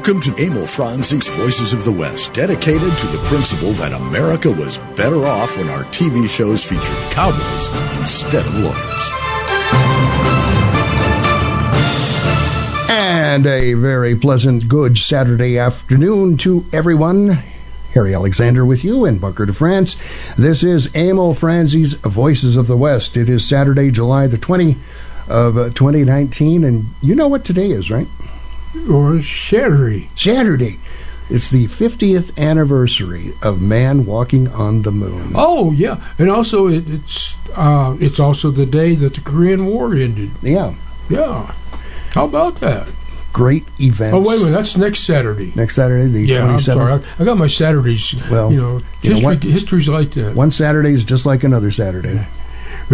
Welcome to Emil Franzi's Voices of the West, dedicated to the principle that America was better off when our TV shows featured cowboys instead of lawyers. And a very pleasant, good Saturday afternoon to everyone. Harry Alexander with you in Bunker de France. This is Emil Franzi's Voices of the West. It is Saturday, July the 20th of uh, 2019, and you know what today is, right? Or Saturday. Saturday. It's the 50th anniversary of man walking on the moon. Oh yeah, and also it, it's uh, it's also the day that the Korean War ended. Yeah. Yeah. How about that? Great event. Oh wait a minute, that's next Saturday. Next Saturday, the yeah, 27th. I'm sorry. I, I got my Saturdays. Well, you know, you know history, what? history's like that. One Saturday is just like another Saturday. Yeah,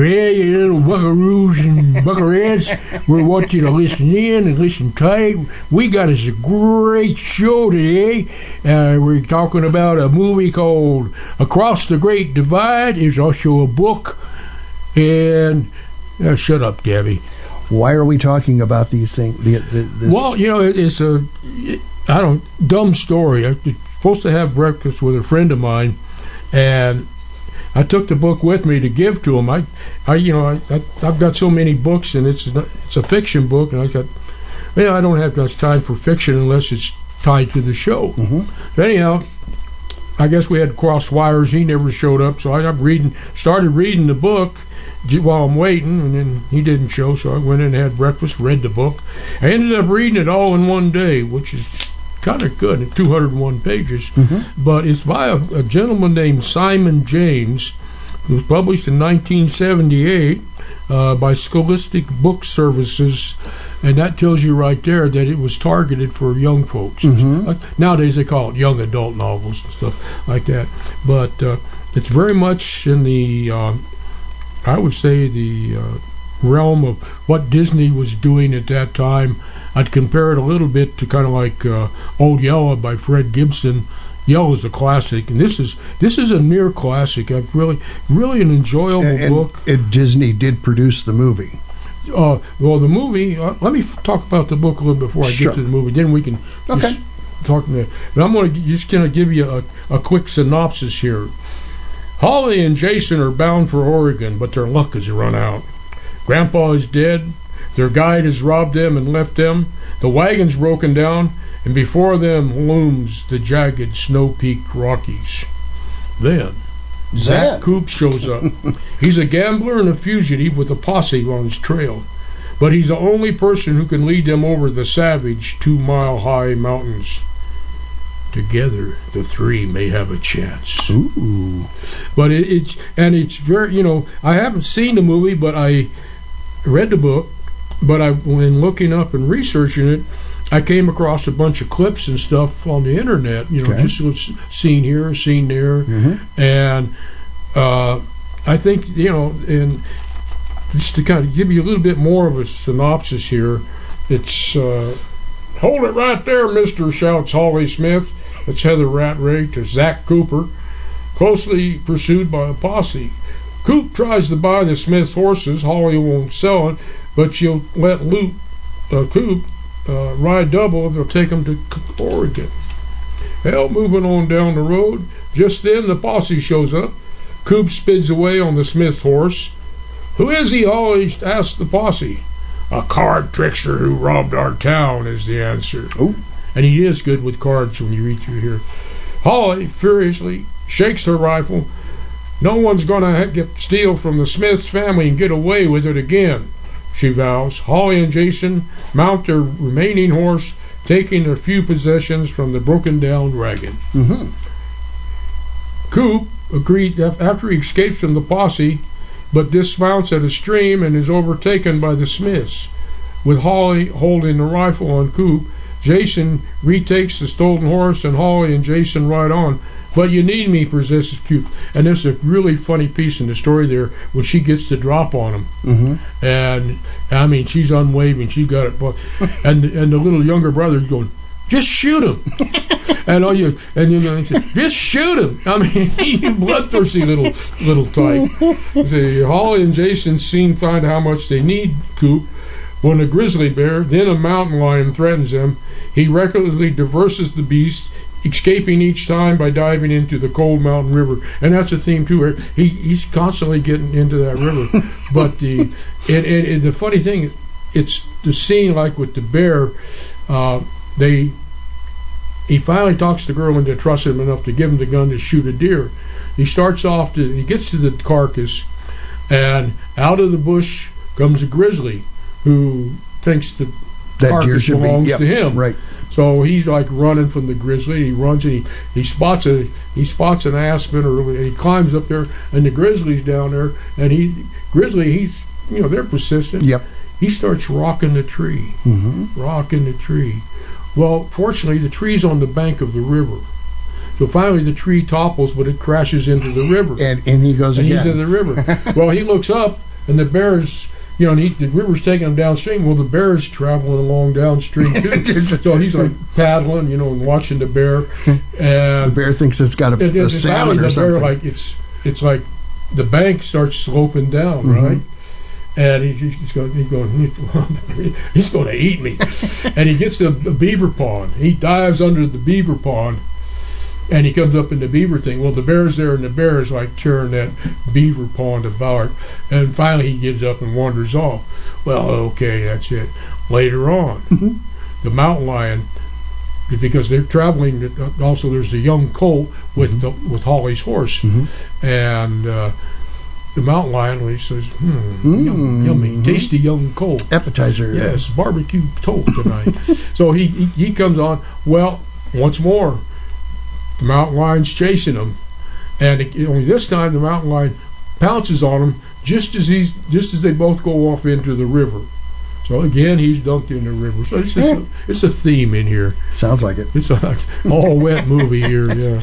you little buckaroos and buckarettes, we want you to listen in and listen tight. We got us a great show today. Uh, we're talking about a movie called Across the Great Divide. There's also a book. And uh, shut up, Debbie. Why are we talking about these things? The, the, this, Well, you know, it, it's a, I don't, dumb story. I was supposed to have breakfast with a friend of mine, and I took the book with me to give to him. I, I you know, I, I, I've got so many books, and it's not, it's a fiction book, and I got, well, I don't have much time for fiction unless it's tied to the show. Mhm. Anyhow, I guess we had crossed wires. He never showed up, so I, I'm reading, started reading the book j- while I'm waiting, and then he didn't show, so I went in and had breakfast, read the book. I ended up reading it all in one day, which is kind of good, 201 pages. But it's by a, a gentleman named Simon James. It was published in 1978 uh, by Scholastic Book Services, and that tells you right there that it was targeted for young folks. Like, nowadays they call it young adult novels and stuff like that. But uh, it's very much in the, uh, I would say, the uh, realm of what Disney was doing at that time. I'd compare it a little bit to kind of like uh, Old Yeller by Fred Gipson. Yeller is a classic, and this is this is a near classic. I've really really an enjoyable and, book. and Disney did produce the movie. Uh, well, the movie. Uh, let me f- talk about the book a little before I Sure. get to the movie. Then we can Okay. just talk. But I'm going to just going to give you a, a quick synopsis here. Holly and Jason are bound for Oregon, but their luck has run out. Grandpa is dead. Their guide has robbed them and left them. The wagon's broken down, and before them looms the jagged snow-peaked Rockies. Then Zach Coop shows up. he's a gambler and a fugitive with a posse on his trail, but he's the only person who can lead them over the savage two-mile-high mountains. Together, the three may have a chance Ooh. but it, it's and it's very you know I haven't seen the movie, but I read the book. But I when looking up and researching it, I came across a bunch of clips and stuff on the internet. You know, Okay. just seen here, seen there, Mhm. and uh, I think you know, and just to kind of give you a little bit more of a synopsis here, it's. Uh, Hold it right there, mister, shouts Holly Smith. That's Heather Rattray to Zach Cooper closely pursued by a posse. Coop tries to buy the Smith's horses. Holly won't sell it, but she'll let Luke, uh, Coop uh, ride double. They'll take him to Oregon. Hell, moving on down the road. Just then, the posse shows up. Coop speeds away on the Smith horse. Who is he? Holly asks the posse. A card trickster who robbed our town is the answer. Oh. And he is good with cards when you read through here. Holly furiously shakes her rifle. No one's going to get steal from the Smiths family and get away with it again, she vows. Holly and Jason mount their remaining horse, taking a few possessions from the broken down wagon. Mhm. Coop agrees af- after he escapes from the posse, but dismounts at a stream and is overtaken by the Smiths. With Holly holding the rifle on Coop, Jason retakes the stolen horse, and Holly and Jason ride on. But you need me, persists Coop. And there's a really funny piece in the story there when she gets the drop on him. Mhm. And I mean, she's unwavering. She got it. But, and and the little younger brother going, just shoot him. and all you and you know, said, just shoot him. I mean, you bloodthirsty little little type. See, Holly and Jason soon find how much they need Coop. When a grizzly bear, then a mountain lion, threatens them, He recklessly traverses the beast, escaping each time by diving into the cold mountain river. And that's a theme too. He he's constantly getting into that river. but the and, and, and the funny thing, it's the scene like with the bear. Uh, they he finally talks the girl into trusting him enough to give him the gun to shoot a deer. He starts off to he gets to the carcass, and out of the bush comes a grizzly who thinks the That deer carcass should be belongs yep, to him. Right. So he's like running from the grizzly. He runs and he, he spots a he spots an aspen or and he climbs up there and the grizzly's down there and he grizzly he's you know they're persistent. Yep. He starts rocking the tree, Mm-hmm. rocking the tree. Well, fortunately, the tree's on the bank of the river. So finally, the tree topples, but it crashes into the river And and he goes and again. he's in the river. well, he looks up, and the bear's, you know, and he, the river's taking him downstream. Well, the bear's traveling along downstream too. so he's like paddling, you know, and watching the bear. And the bear thinks it's got a, and, a salmon or bear something. like it's it's like the bank starts sloping down, Mhm. right? And he, he's going, he's going, he's going to eat me. and he gets to the beaver pond. He dives under the beaver pond, and he comes up in the beaver thing. Well, the bear's there, and the bear is like tearing that beaver pond apart. And finally, he gives up and wanders off. Well, okay, that's it. Later on, Mhm. the mountain lion, because they're traveling. Also, there's the young colt with the, with Holly's horse, Mhm. and uh, the mountain lion he says, "Hmm, Mm. yum, yummy, tasty young colt." Appetizer. Yes, barbecue toast tonight. so he, he he comes on. Well, once more, the mountain lion's chasing him, and it, only this time the mountain lion pounces on him just as he's just as they both go off into the river. So again, he's dunked in the river. So it's just a, it's a theme in here. Sounds like it. It's a all wet movie here. Yeah.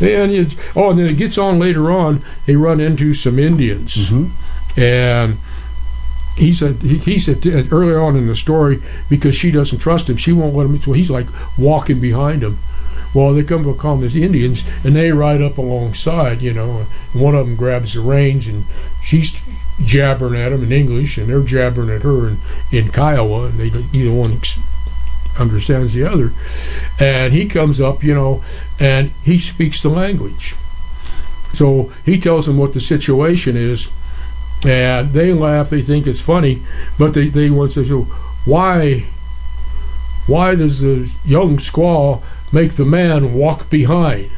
And it, oh, and then it gets on later on. They run into some Indians Mhm. and he said he, he said earlier on in the story because she doesn't trust him she won't let him so he's like walking behind him well they come upon these indians and they ride up alongside you know and one of them grabs the reins and she's jabbering at him in english and they're jabbering at her in, in kiowa and they neither one understands the other and he comes up you know and he speaks the language so he tells them what the situation is and they laugh. They think it's funny, but they they want to say, why why does the young squaw make the man walk behind?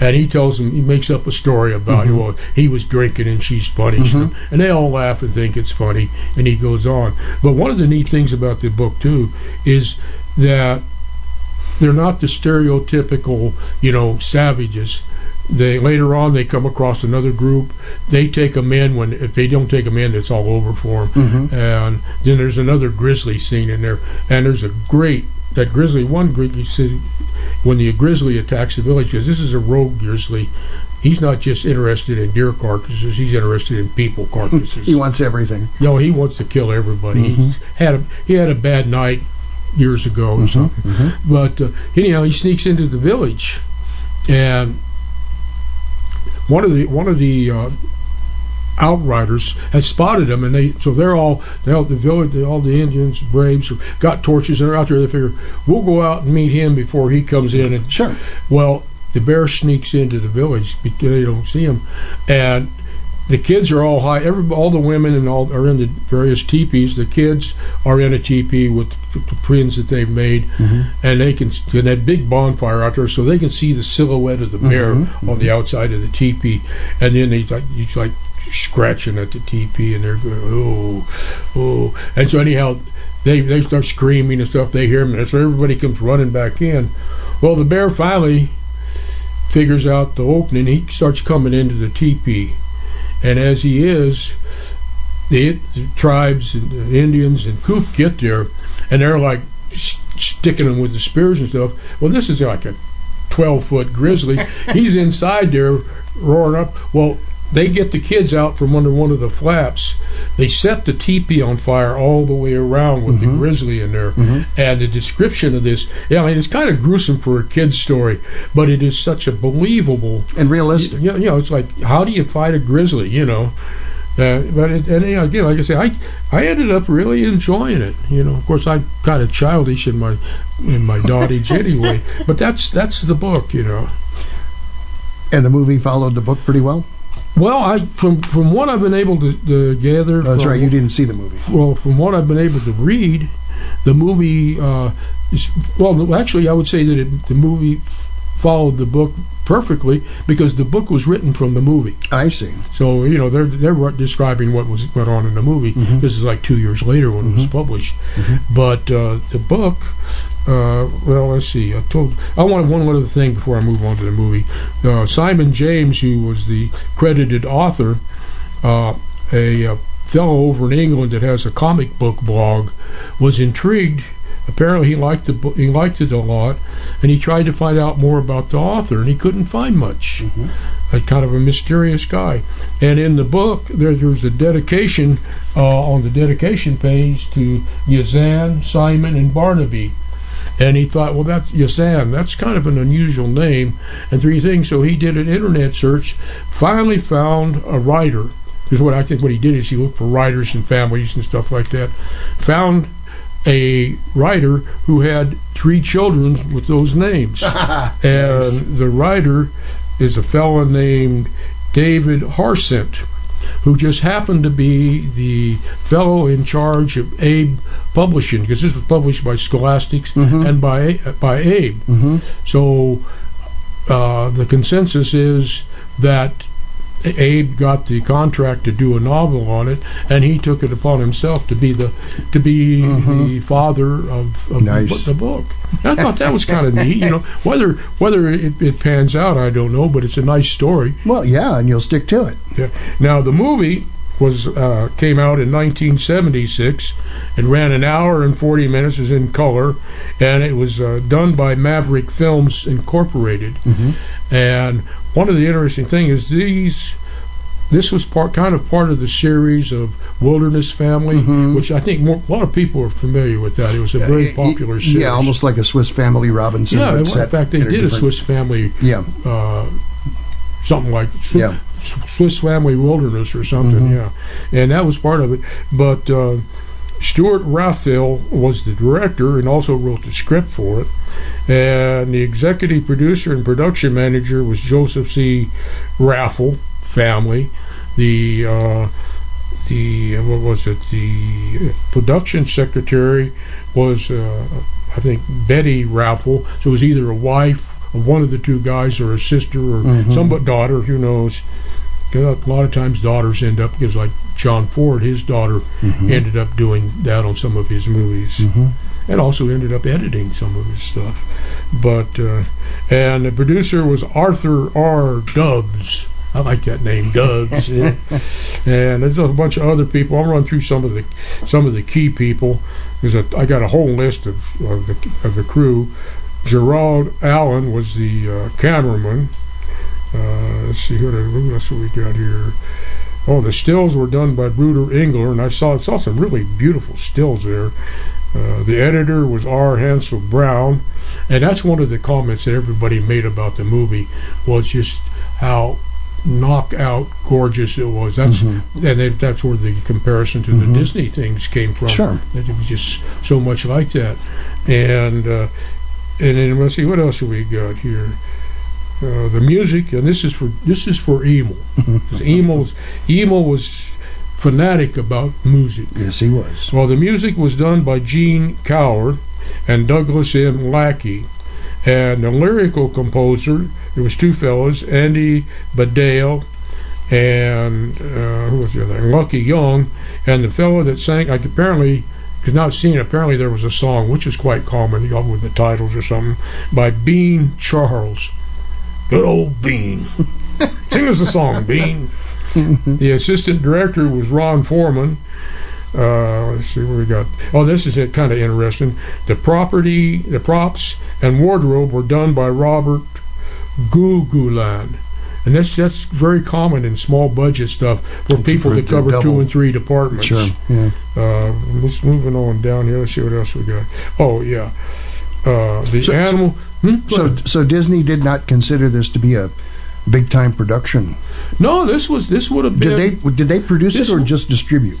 And he tells him, he makes up a story about Mhm. well he was drinking and she's punishing him, and they all laugh and think it's funny, and he goes on. But one of the neat things about the book too is that they're not the stereotypical you know savages they later on they come across another group they take them in when if they don't take them in it's all over for them Mhm. and then there's another grizzly scene in there and there's a great that grizzly one grizzly says when the grizzly attacks the village because this is a rogue grizzly he's not just interested in deer carcasses he's interested in people carcasses He wants everything. you know, he wants to kill everybody. Mhm. He had a he had a bad night years ago or something. mhm. But uh, anyhow, he sneaks into the village, and one of the one of the uh, outriders had spotted them, and they so they're all they all the village all the Indians braves got torches and they're out there. They figure we'll go out and meet him before he comes in and Sure. well, the bear sneaks into the village because they don't see him, and the kids are all high. Every all the women and all are in the various teepees. The kids are in a teepee with the, the friends that they've made, Mhm. and they can and that big bonfire out there, so they can see the silhouette of the bear Mhm, on the outside of the teepee, and then he's like he's like scratching at the teepee, and they're going oh oh, and so anyhow. They, they start screaming and stuff. They hear him, and so everybody comes running back in. Well, the bear finally figures out the opening. He starts coming into the teepee, and as he is, the, the tribes and the Indians and Coop get there, and they're like s- sticking him with the spears and stuff. Well, this is like a twelve foot grizzly. He's inside there roaring up. Well. They get the kids out from under one of the flaps. They set the teepee on fire all the way around with the Mhm. grizzly in there. Mhm. And the description of this, yeah, I mean, it's kind of gruesome for a kid's story, but it is such a believable And realistic. you know, you know, it's like how do you fight a grizzly? You know, Uh, but it, and again, like I say, I I ended up really enjoying it. You know, of course, I'm kind of childish in my in my dotage anyway. But that's that's the book. You know. And the movie followed the book pretty well. Well, I from from what I've been able to, to gather. Oh, that's from, right. You didn't see the movie. Well, from what I've been able to read, the movie. Uh, is, well, actually, I would say that it, the movie followed the book perfectly because the book was written from the movie. I see. So you know they're they're describing what was went on in the movie. Mhm. This is like two years later when it was Mhm. published. Mhm. But uh, the book, uh, well, let's see. I told I wanted one other thing before I move on to the movie. Uh, Simon James, who was the credited author, uh, a, uh fellow over in England that has a comic book blog, was intrigued. Apparently, he liked the book. He liked it a lot, and he tried to find out more about the author, and he couldn't find much. Mhm. A kind of a mysterious guy. And in the book, there, there's a dedication uh, on the dedication page to Yazan, Simon, and Barnaby. And he thought, well, that's Yazan. That's kind of an unusual name. And three things. So he did an internet search, finally found a writer. Because what I think what he did is he looked for writers and families and stuff like that. Found a writer who had three children with those names. and the writer is a fellow named David Harsent, who just happened to be the fellow in charge of Abe Publishing, because this was published by Scholastics Mhm. and by by Abe. Mm-hmm. So uh, the consensus is that Abe got the contract to do a novel on it, and he took it upon himself to be the to be Mhm. the father of, of Nice. the, the book. I thought that was kind of neat. You know, whether whether it, it pans out, I don't know, but it's a nice story. Well, yeah, and you'll stick to it. Yeah. Now the movie was uh, came out in 1976. It ran an hour and 40 minutes. Was in color, and it was uh, done by Maverick Films Incorporated. Mhm. And one of the interesting things is these. This was part, kind of part of the series of Wilderness Family, Mhm. which I think more, a lot of people are familiar with. That it was a very popular series. Yeah, almost like a Swiss Family Robinson. Yeah, in fact, they did a Swiss Family Yeah, uh, something like Yeah. Swiss Family Wilderness or something. Mhm. Yeah, and that was part of it. But uh, Stewart Raffill was the director and also wrote the script for it. And the executive producer and production manager was Joseph C. Raffill family. The uh, the what was it? The production secretary was uh, I think Betty Raffill. So it was either a wife of one of the two guys or a sister or Mhm. some but daughter. Who knows? A lot of times daughters end up because like John Ford, his daughter Mhm. ended up doing that on some of his movies Mhm. and also ended up editing some of his stuff. But uh, and the producer was Arthur R. Dubs. I like that name, Dubs. yeah. And there's a bunch of other people. I'll run through some of the some of the key people. A I got a whole list of, of the of the crew. Gerard Allen was the uh, cameraman. Uh, let's see what who else we got here. Oh, the stills were done by Bruder Engler, and I saw saw some really beautiful stills there. Uh, the editor was R. Hansel Brown, and that's one of the comments that everybody made about the movie was just how knockout gorgeous it was. That's Mhm. and it, that's where the comparison to Mhm. the Disney things came from. Sure. that it was just so much like that, and uh, and then let's see what else have we got here. Uh, the music, and this is for this is for Emil. Emil's Emil was fanatic about music. Yes, he was. Well, the music was done by Gene Kauer and Douglas M. Lackey. And the lyrical composer, there was two fellows, Andy Badale and uh, who was the other? Lucky Young. And the fellow that sang, like apparently, because not seen, apparently there was a song, which is quite common, you know, with the titles or something, by Bean Charles. Good old Bean. Sing us a song, Bean. the assistant director was Ron Foreman. Uh, let's see what we got. Oh, this is it, kind of interesting. The property, the props, and wardrobe were done by Robert Gugulan. And that's that's very common in small budget stuff for people that They're cover two and three departments. Sure. Yeah. Uh, let's moving on down here. Let's see what else we got. Oh yeah, uh, the So- animal. Hmm? So, so Disney did not consider this to be a big time production. No, this was this would have been. Did they did they produce This it or just distribute?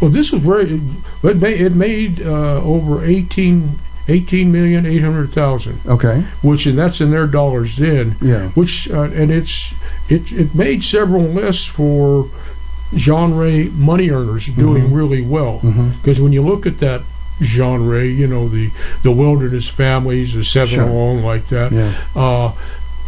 Well, this was very. It made, it made uh, over 18, 18 million eight hundred thousand, Okay. which and that's in their dollars then. Yeah. Which uh, and it's it it made several lists for genre money earners doing Mm-hmm. really well because when you look at that genre, you know the the wilderness families, the seven Sure. along like that. Yeah. Uh,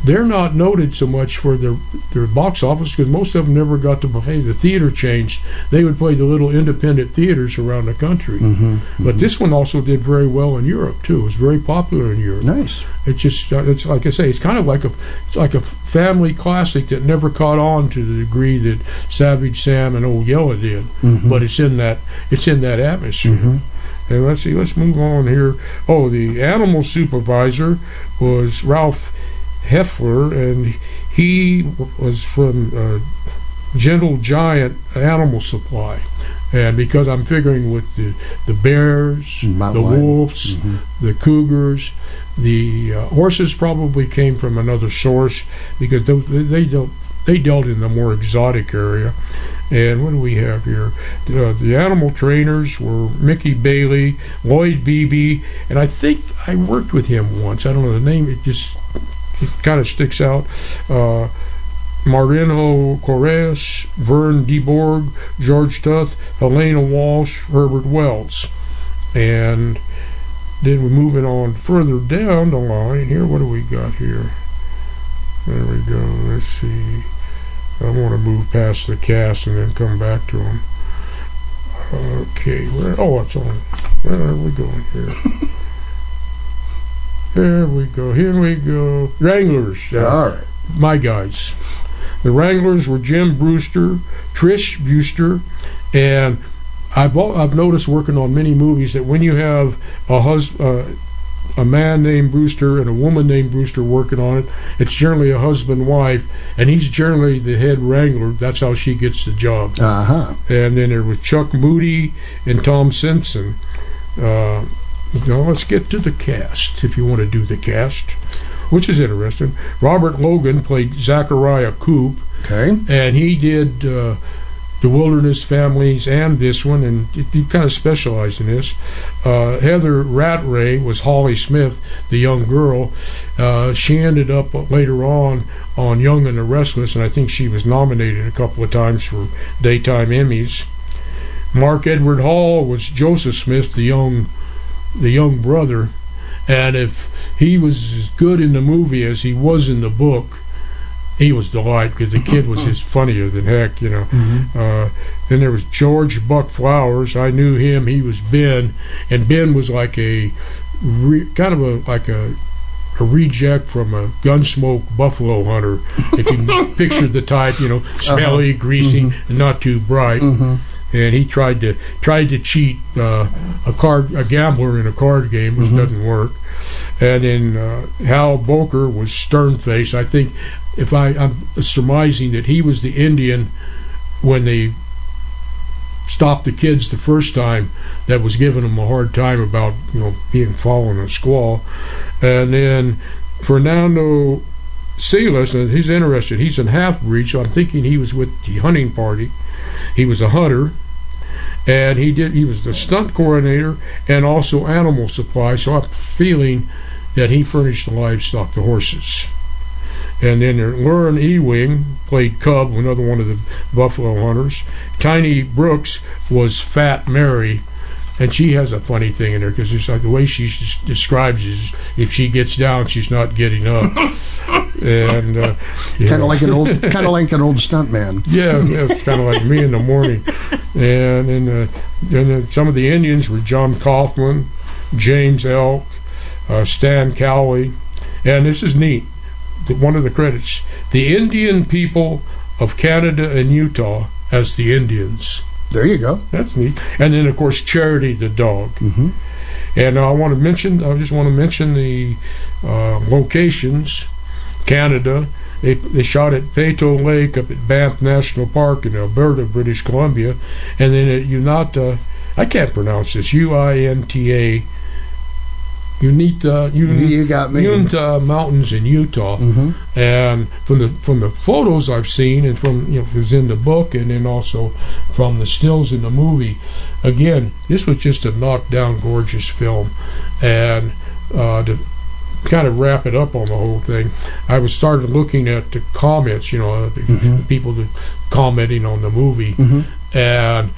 they're not noted so much for their their box office because most of them never got to play. The theater changed; they would play the little independent theaters around the country. Mm-hmm. But this one also did very well in Europe too. It was very popular in Europe. Nice. It's just uh, it's like I say, it's kind of like a it's like a family classic that never caught on to the degree that Savage Sam and Old Yeller did. Mhm. But it's in that it's in that atmosphere. And let's see, let's move on here. Oh, the animal supervisor was Ralph Helfer, and he was from uh, Gentle Giant Animal Supply. And because I'm figuring with the, the bears, Mountain the lion. wolves, Mhm. the cougars, the uh, horses probably came from another source because those, they dealt they dealt in the more exotic area. And what do we have here? The, uh, the animal trainers were Mickey Bailey, Lloyd Beebe, and I think I worked with him once. I don't know the name; it just it kind of sticks out. Uh, Marino Corres, Vern DeBorg, George Tuth, Helena Walsh, Herbert Wells. And then we're moving on further down the line here. What do we got here? There we go. Let's see. I want to move past the cast and then come back to them. Okay. Where? Oh, it's on. Where are we going here? There we go. Here we go. Wranglers. Yeah All right. my guys. The Wranglers were Jim Brewster, Trish Brewster, and I've I've noticed working on many movies that when you have a husband, uh, a man named Brewster and a woman named Brewster working on it, it's generally a husband wife, and he's generally the head wrangler. That's how she gets the job. Uh huh. And then there was Chuck Moody and Tom Simpson. Uh, now let's get to the cast, if you want to do the cast, which is interesting. Robert Logan played Zachariah Coop, Okay. and he did uh, the Wilderness Families and this one, and he, kind of specialized in this. Uh, Heather Rattray was Holly Smith, the young girl. Uh, she ended up later on on Young and the Restless, and I think she was nominated a couple of times for daytime Emmys. Mark Edward Hall was Joseph Smith, the young, the young brother, and if he was as good in the movie as he was in the book, he was delight because the kid was just funnier than heck, you know. Uh, then there was George Buck Flowers. I knew him. He was Ben, and Ben was like a re, kind of a like a a reject from a gunsmoke buffalo hunter. If you can picture the type, you know, smelly, greasy, and not too bright. And he tried to tried to cheat uh, a card a gambler in a card game, which doesn't work. And then uh, Hal Bokar was stern face. I think if I, I'm surmising that he was the Indian when they stopped the kids the first time that was giving them a hard time about you know being following a squall, and then Fernando Celis, and he's interested. He's a half breed, so I'm thinking he was with the hunting party. He was a hunter, and he did. He was the stunt coordinator and also animal supply. So I'm feeling that he furnished the livestock, the horses. And then there, Lauren Ewing played Cub, another one of the Buffalo Hunters. Tiny Brooks was Fat Mary, and she has a funny thing in there because it's like the way she s- describes is if she gets down, she's not getting up. and uh, Kind of like an old, kind of like an old stunt man. Yeah, yeah, it's kind of like me in the morning. And then, uh, then uh, some of the Indians were John Kaufman, James Elk, uh, Stan Cowley, and this is neat. One of the credits: the Indian people of Canada and Utah as the Indians. There you go. That's neat. And then, of course, Charity the dog. Mhm. And I want to mention, I just want to mention the uh, locations. Canada, they, they shot at Peyto Lake up at Banff National Park in Alberta, British Columbia. And then at Unata, I can't pronounce this, U I N T A Uinta, Un- You got me. Uinta Mountains in Utah, Mm-hmm. and from the from the photos I've seen, and from you know, it was in the book, and then also from the stills in the movie. Again, this was just a knockdown, gorgeous film, and uh, to kind of wrap it up on the whole thing, I was started looking at the comments, you know, Mhm. the people commenting on the movie, Mhm. and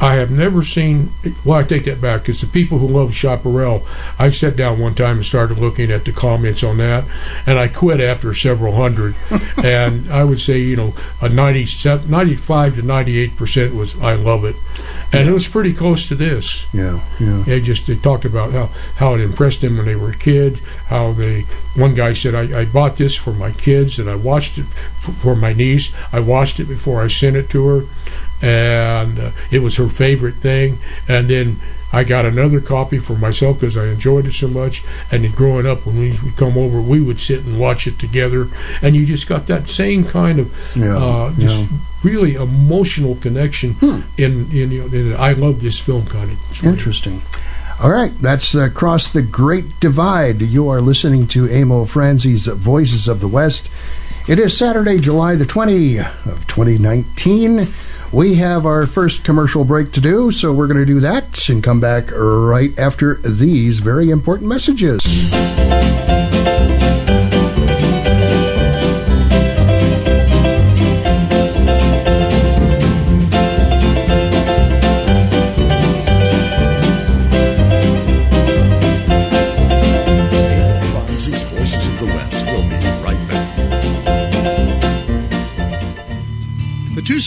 I have never seen. Well, I take that back because the people who love Chaparral, I sat down one time and started looking at the comments on that, and I quit after several hundred. and I would say, you know, a 97, 95 to ninety-eight percent was I love it, and it was pretty close to this. Yeah, yeah. They just they talked about how, how it impressed them when they were kids. How they one guy said I, I bought this for my kids and I watched it for, for my niece. I watched it before I sent it to her, and uh, it was her favorite thing. And then I got another copy for myself because I enjoyed it so much. And then growing up, when we would come over, we would sit and watch it together, and you just got that same kind of Yeah, uh, just yeah. really emotional connection Hmm. in in, you know, in I love this film kind of. of- Interesting. All right, that's Across the Great Divide. You are listening to Emil Franzi's Voices of the West. It is Saturday, July the 20 of 2019. We have our first commercial break to do, so we're going to do that and come back right after these very important messages.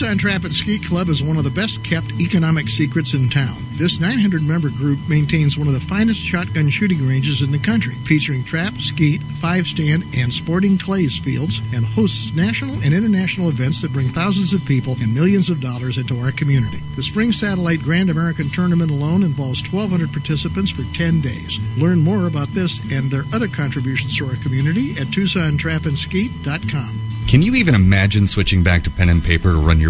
Tucson Trap and Skeet Club is one of the best kept economic secrets in town. This 900 member group maintains one of the finest shotgun shooting ranges in the country, featuring trap, skeet, five stand, and sporting clays fields, and hosts national and international events that bring thousands of people and millions of dollars into our community. The Spring Satellite Grand American Tournament alone involves 1,200 participants for 10 days. Learn more about this and their other contributions to our community at TucsonTrapandSkeet.com. Can you even imagine switching back to pen and paper to run your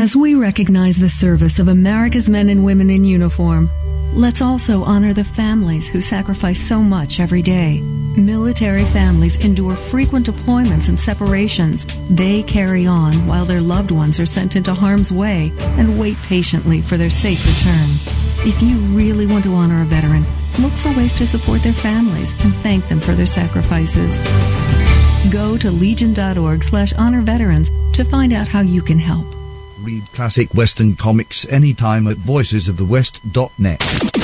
As we recognize the service of America's men and women in uniform, let's also honor the families who sacrifice so much every day. Military families endure frequent deployments and separations. They carry on while their loved ones are sent into harm's way and wait patiently for their safe return. If you really want to honor a veteran, look for ways to support their families and thank them for their sacrifices. Go to legion.org slash honor veterans to find out how you can help. Read classic Western comics anytime at voicesofthewest.net.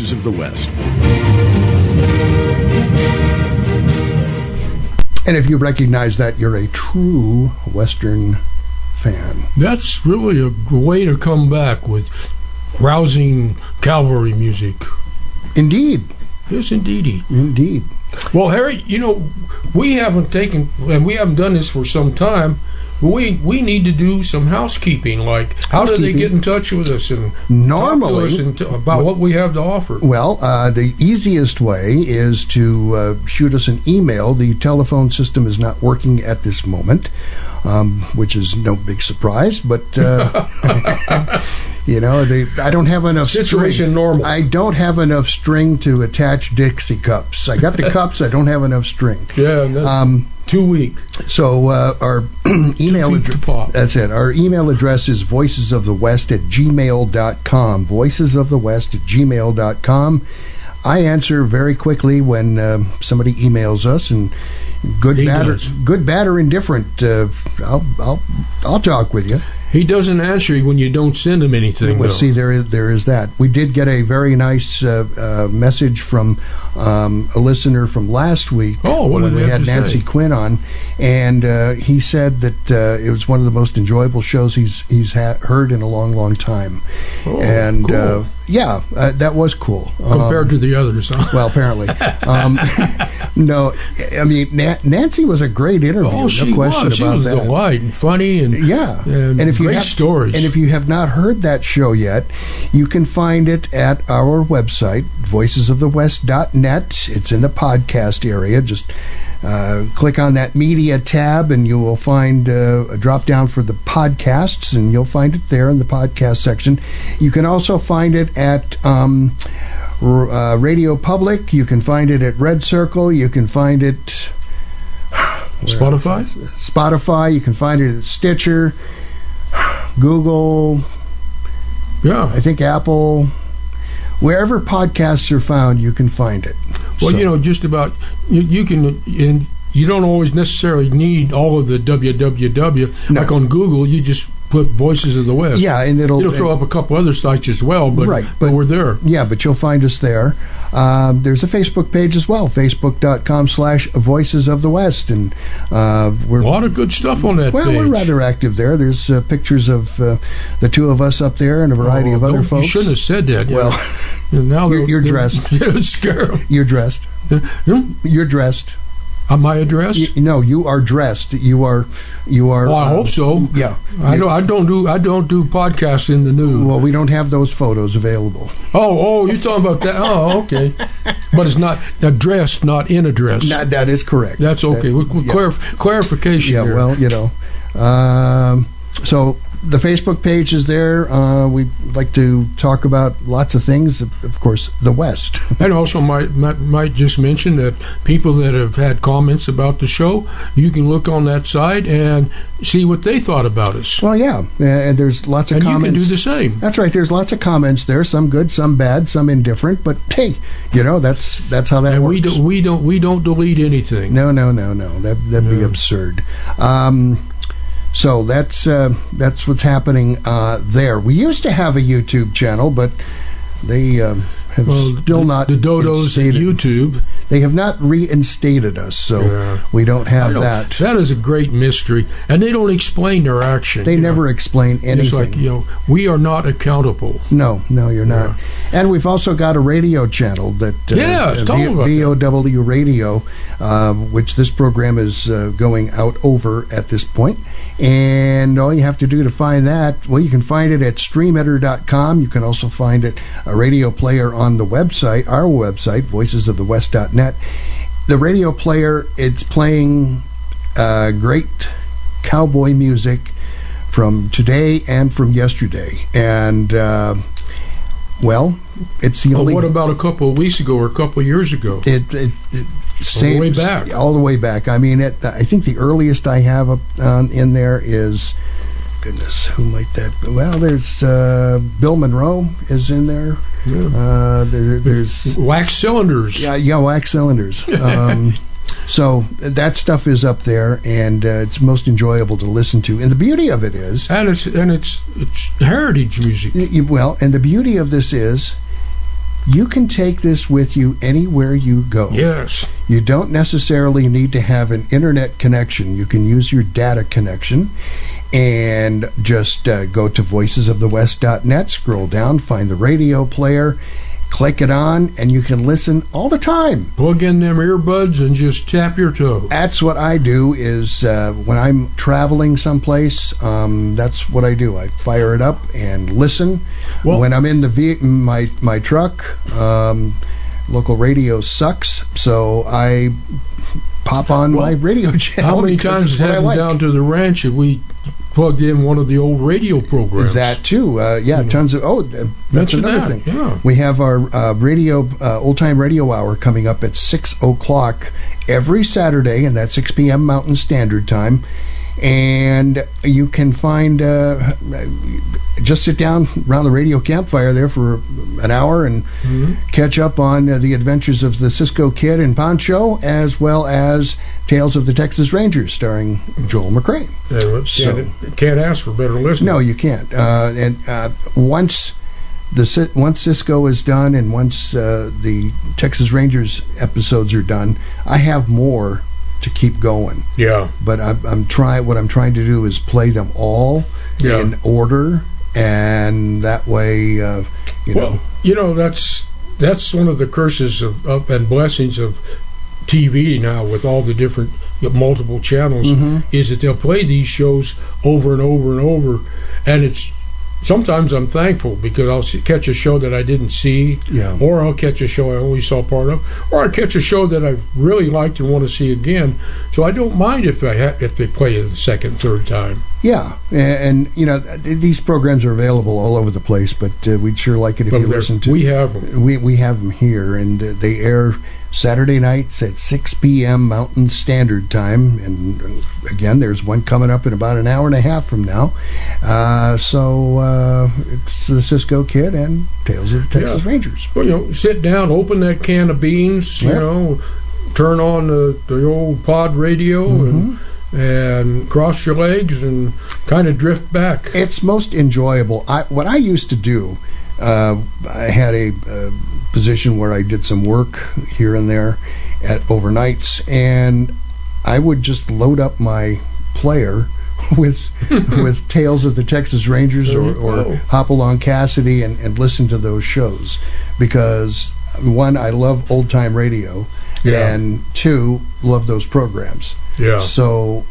Voices of the West. And if you recognize that, you're a true Western fan. That's really a way to come back with rousing cavalry music. Indeed, Yes, indeedy. indeed. Well, Harry, you know, we haven't taken, and we haven't done this for some time. We we need to do some housekeeping. Like, how do they get in touch with us and Normally- talk to us and t- about what we have to offer? Well, uh, the easiest way is to uh, shoot us an email. The telephone system is not working at this moment, um, which is no big surprise. But uh, you know, the, I don't have enough Situation string. normal. I don't have enough string to attach Dixie cups. I got the cups. I don't have enough string. Yeah, Um, too weak. So uh, our email Too deep to address that's it. Our email address is voicesofthewest at gmail.com. Voicesofthewest at gmail.com. I answer very quickly when uh, somebody emails us and good He bad or, good bad or indifferent uh, I'll, I'll I'll talk with you He doesn't answer you when you don't send him anything. Well, though. see, there is there is that. We did get a very nice uh, uh, message from um, a listener from last week Oh, when we had Nancy say? Quinn on, and uh, he said that uh, it was one of the most enjoyable shows he's he's ha- heard in a long, long time. Oh, and cool. uh, yeah, uh, that was cool compared Um, to the others. Huh? well, apparently, um, no. I mean, Na- Nancy was a great interview. oh, she no question was. She about was that. delight and funny and Yeah, and, if you great have, stories. and if you have not heard that show yet, you can find it at our website, voicesofthewest.net. It's in the podcast area. Just uh, click on that media tab, and you will find uh, a drop down for the podcasts, and you'll find it there in the podcast section. You can also find it at. Um, R- uh, Radio Public. You can find it at Red Circle. You can find it Spotify. Spotify. You can find it at Stitcher, Google, Yeah. I think Apple. Wherever podcasts are found, you can find it. Well, So- you know, just about you, you can. And you don't always necessarily need all of the www. No. Like on Google, you just put Voices of the West. yeah, and it'll It'll throw up a couple other sites as well, but, Right, but, but- we're there. Yeah, but you'll find us there. Um, there's a Facebook page as well, facebook.com slash Voices of the West. And uh, we're A lot of good stuff on that well, page. we're rather active there. There's uh, pictures of uh, the two of us up there and a variety Oh, of other folks. You shouldn't have said that. Well, now you're- you're dressed. 'em. you're dressed. You're dressed. On my address? Y- no, you are dressed. You are. You are. Well, I uh, hope so. Yeah. I don't. I don't do. I don't do podcasts in the nude. Well, we don't have those photos available. oh, oh, you're talking about that? Oh, okay. But it's not a dress, not in a dress. That, that is correct. That's okay. That- With, with yeah. clarif- clarification. Yeah, here. well, you know. Um, so the Facebook page is there. Uh, we like to talk about lots of things. Of course, the West. And also might, might might just mention that people that have had comments about the show, you can look on that side and see what they thought about us. well, yeah, and there's lots of and you comments. can do the same. That's right. There's lots of comments there. Some good, some bad, some indifferent. But hey, you know that's that's how that And works. we don't we don't we don't delete anything. No, no, no, no. That that'd be absurd. Um, so that's uh, that's what's happening uh, there. We used to have a YouTube channel, but they uh, have Well, still the, not the dodos and YouTube. They have not reinstated us, so Yeah. we don't have don't- that. That is a great mystery, and they don't explain their action. They never know. explain It's anything. like you know, we are not accountable. No, no, you're not. And we've also got a radio channel that uh, Yes, tell V-. VOW Radio, uh, which this program is uh, going out over at this point. And all you have to do to find that, well, you can find it at streameditor.com. You can also find it a radio player on the website, our website, voicesofthewest.net. The radio player, it's playing uh, great cowboy music from today and from yesterday. And uh, well, it's the But only. what about a couple of weeks ago or a couple of years ago? it, it, it same, way back. all the way back. I mean, it, I think the earliest I have up on, in there is, goodness, who might that? Be? Well, there's uh, Bill Monroe is in there. Yeah. Uh, there there's Wax cylinders. yeah, yeah, wax cylinders. Um, so that stuff is up there, and uh, it's most enjoyable to listen to. And the beauty of it is, And it's and it's it's heritage music. You- well, and the beauty of this is, you can take this with you anywhere you go. Yes. You don't necessarily need to have an internet connection. You can use your data connection and just uh, go to voicesofthewest.net, scroll down, find the radio player, click it on, and you can listen all the time. Plug in them earbuds and just tap your toe. That's what I do. Is uh, when I'm traveling someplace, um, that's what I do. I fire it up and listen. Well- when I'm in the ve- my my truck, um, local radio sucks, so I pop on my radio channel. How many times I like. down to the ranch have we plugged in one of the old radio programs? That too, uh, yeah, tons of. Oh, that's Mention another that, thing. yeah. We have our uh, radio, uh, old time radio hour coming up at six o'clock every Saturday, and that's six p.m. Mountain Standard Time. And you can find uh, just sit down around the radio campfire there for an hour and catch up on uh, the adventures of the Cisco Kid and Pancho, as well as Tales of the Texas Rangers, starring Joel McCrea. Yeah, So- can't, can't ask for better listening. No, you can't. Uh, and uh, once the once Cisco is done, and once uh, the Texas Rangers episodes are done, I have more to keep going. Yeah. But I'm, I'm trying. What I'm trying to do is play them all Yeah. in order, and that way, uh, you well, know. you know that's that's one of the curses of, of and blessings of TV now with all the different multiple channels Mhm. is that they'll play these shows over and over and over, and it's sometimes I'm thankful because I'll see, catch a show that I didn't see, Yeah. or I'll catch a show I only saw part of, or I catch a show that I really liked and want to see again. So I don't mind if I ha- if they play it a second, third time. Yeah, and, and you know th- these programs are available all over the place, but uh, we'd sure like it if But you listen to. we have them. We we have them here, and uh, they air Saturday nights at 6 p.m. Mountain Standard Time. And uh, again, there's one coming up in about an hour and a half from now. Uh, so uh, it's the Cisco Kid and Tales of the Texas Yeah. Rangers. Well, you know, sit down, open that can of beans, you Yeah. know, turn on the, the old pod radio and and cross your legs and kind of drift back. It's most enjoyable. I, what I used to do, uh, I had a uh, position where I did some work here and there at overnights, and I would just load up my player with with Tales of the Texas Rangers or, or Oh. Hopalong Cassidy and, and listen to those shows because one, I love old time radio, Yeah. and two, love those programs. Yeah. So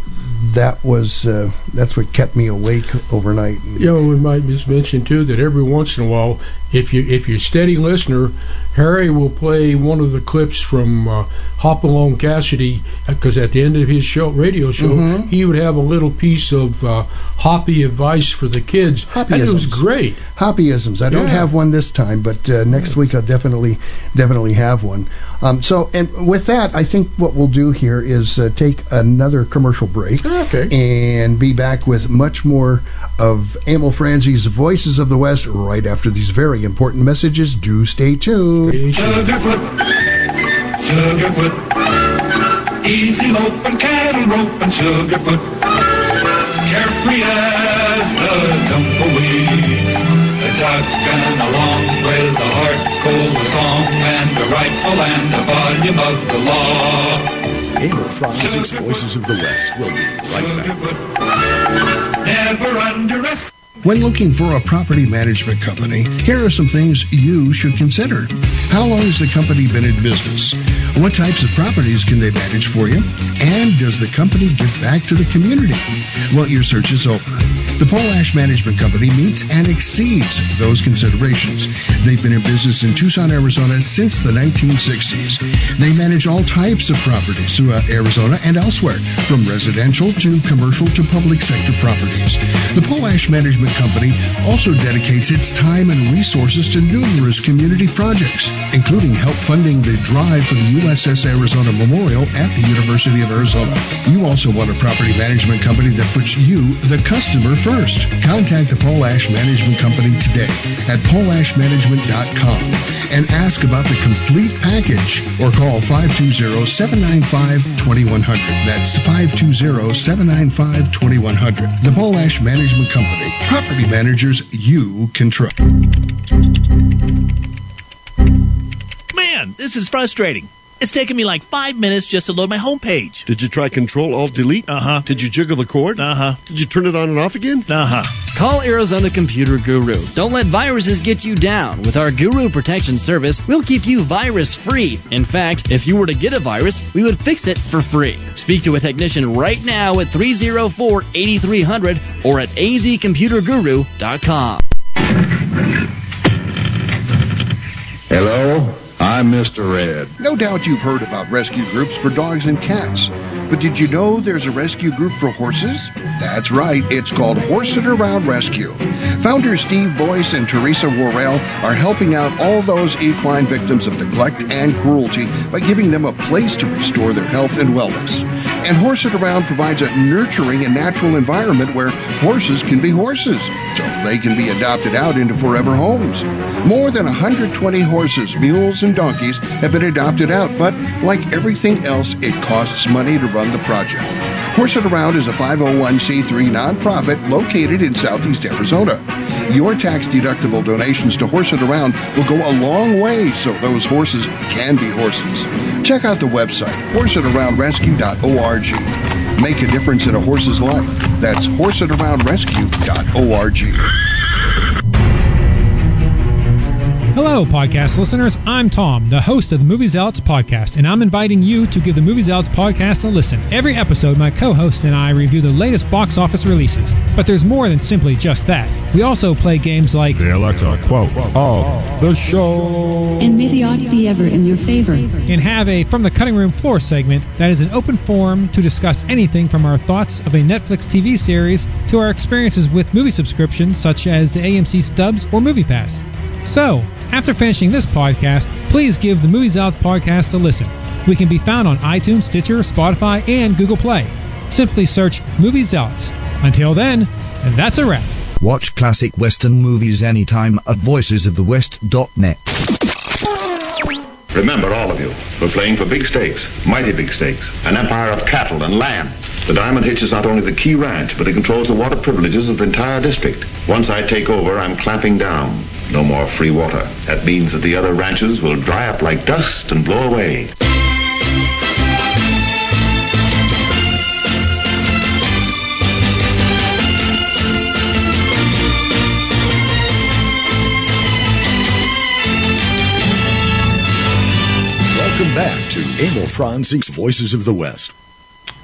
that was uh, that's what kept me awake overnight. You know, we might just mention too that every once in a while, if you if you're a steady listener, Harry will play one of the clips from uh, Hopalong Cassidy because at the end of his show, radio show, Mhm. he would have a little piece of uh, hoppy advice for the kids, and it was Hoppyisms. great. Hoppyisms. I don't Yeah. have one this time, but uh, next week I'll definitely definitely have one. Um, so, and with that, I think what we'll do here is uh, take another commercial break. Okay. And be back with much more of Emil Franzi's Voices of the West right after these very important messages. Do stay tuned. Sugarfoot, Sugarfoot, easy lope and cattle rope and Sugarfoot, carefree as the tumbleweeds, a tugging along with a heart full of song and a rifle and a volume of the law. Emil Franzi's Voices of the West will be right back. Never underestimate. When looking for a property management company, here are some things you should consider. How long has the company been in business? What types of properties can they manage for you? And does the company give back to the community? Well, your search is over. The Polash Management Company meets and exceeds those considerations. They've been in business in Tucson, Arizona since the 1960s. They manage all types of properties throughout Arizona and elsewhere, from residential to commercial to public sector properties. The Polash Management Company also dedicates its time and resources to numerous community projects, including help funding the drive for the USS Arizona Memorial at the University of Arizona. You also want a property management company that puts you, the customer, first. Contact the Polash Management Company today at polashmanagement.com and ask about the complete package or call 520-795-2100. That's 520-795-2100. The Polash Management Company. Property managers you can trust. Man, this is frustrating. It's taken me like five minutes just to load my homepage. Did you try Control Alt Delete? Uh huh. Did you jiggle the cord? Uh huh. Did you turn it on and off again? Uh huh. Call Arizona Computer Guru. Don't let viruses get you down. With our Guru Protection Service, we'll keep you virus free. In fact, if you were to get a virus, we would fix it for free. Speak to a technician right now at 304 8300 or at azcomputerguru.com. Hello, I'm Mr. Red. No doubt you've heard about rescue groups for dogs and cats. But did you know there's a rescue group for horses? That's right, it's called Horse It Around Rescue. Founders Steve Boyce and Teresa Worrell are helping out all those equine victims of neglect and cruelty by giving them a place to restore their health and wellness. And Horse It Around provides a nurturing and natural environment where horses can be horses, so they can be adopted out into forever homes. More than 120 horses, mules, and donkeys have been adopted out, but like everything else, it costs money to run the project. Horse It Around is a 501c3 nonprofit located in southeast Arizona. Your tax deductible donations to Horse It Around will go a long way so those horses can be horses. Check out the website, horseitaroundrescue.org. Make a difference in a horse's life. That's horseitaroundrescue.org. Hello, podcast listeners. I'm Tom, the host of the Movie Zealots podcast, and I'm inviting you to give the Movie Zealots podcast a listen. Every episode, my co hosts and I review the latest box office releases. But there's more than simply just that. We also play games like The Alexa quote of the show. And may the odds be ever in your favor. and have a From the Cutting Room Floor segment that is an open forum to discuss anything from our thoughts of a Netflix TV series to our experiences with movie subscriptions such as the AMC Stubs or MoviePass. So, after finishing this podcast, please give the Movie Zealots podcast a listen. We can be found on iTunes, Stitcher, Spotify, and Google Play. Simply search Movie Zealots. Until then, and that's a wrap. Watch classic Western movies anytime at voicesofthewest.net. Remember, all of you, we're playing for big stakes, mighty big stakes, an empire of cattle and land. The Diamond Hitch is not only the key ranch, but it controls the water privileges of the entire district. Once I take over, I'm clamping down. No more free water. That means that the other ranches will dry up like dust and blow away. Welcome back to Emil Franzi's Voices of the West.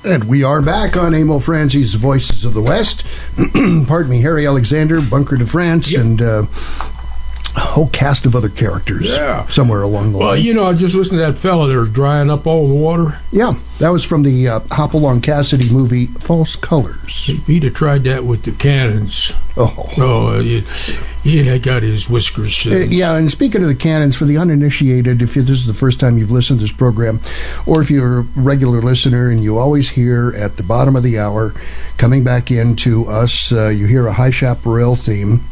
And we are back on Emil Franzi's Voices of the West. Pardon me, Harry Alexander, Bunker de France, and uh, a whole cast of other characters Yeah. somewhere along the Well, line. you know, I just listened to that fella there drying up all the water. Yeah, that was from the uh, Hopalong Cassidy movie False Colors. If he'd have tried that with the cannons, oh, oh he, he'd have got his whiskers. Uh, yeah, and speaking of the cannons, for the uninitiated, if you, this is the first time you've listened to this program, or if you're a regular listener and you always hear at the bottom of the hour, coming back into us, uh, you hear a High Chaparral theme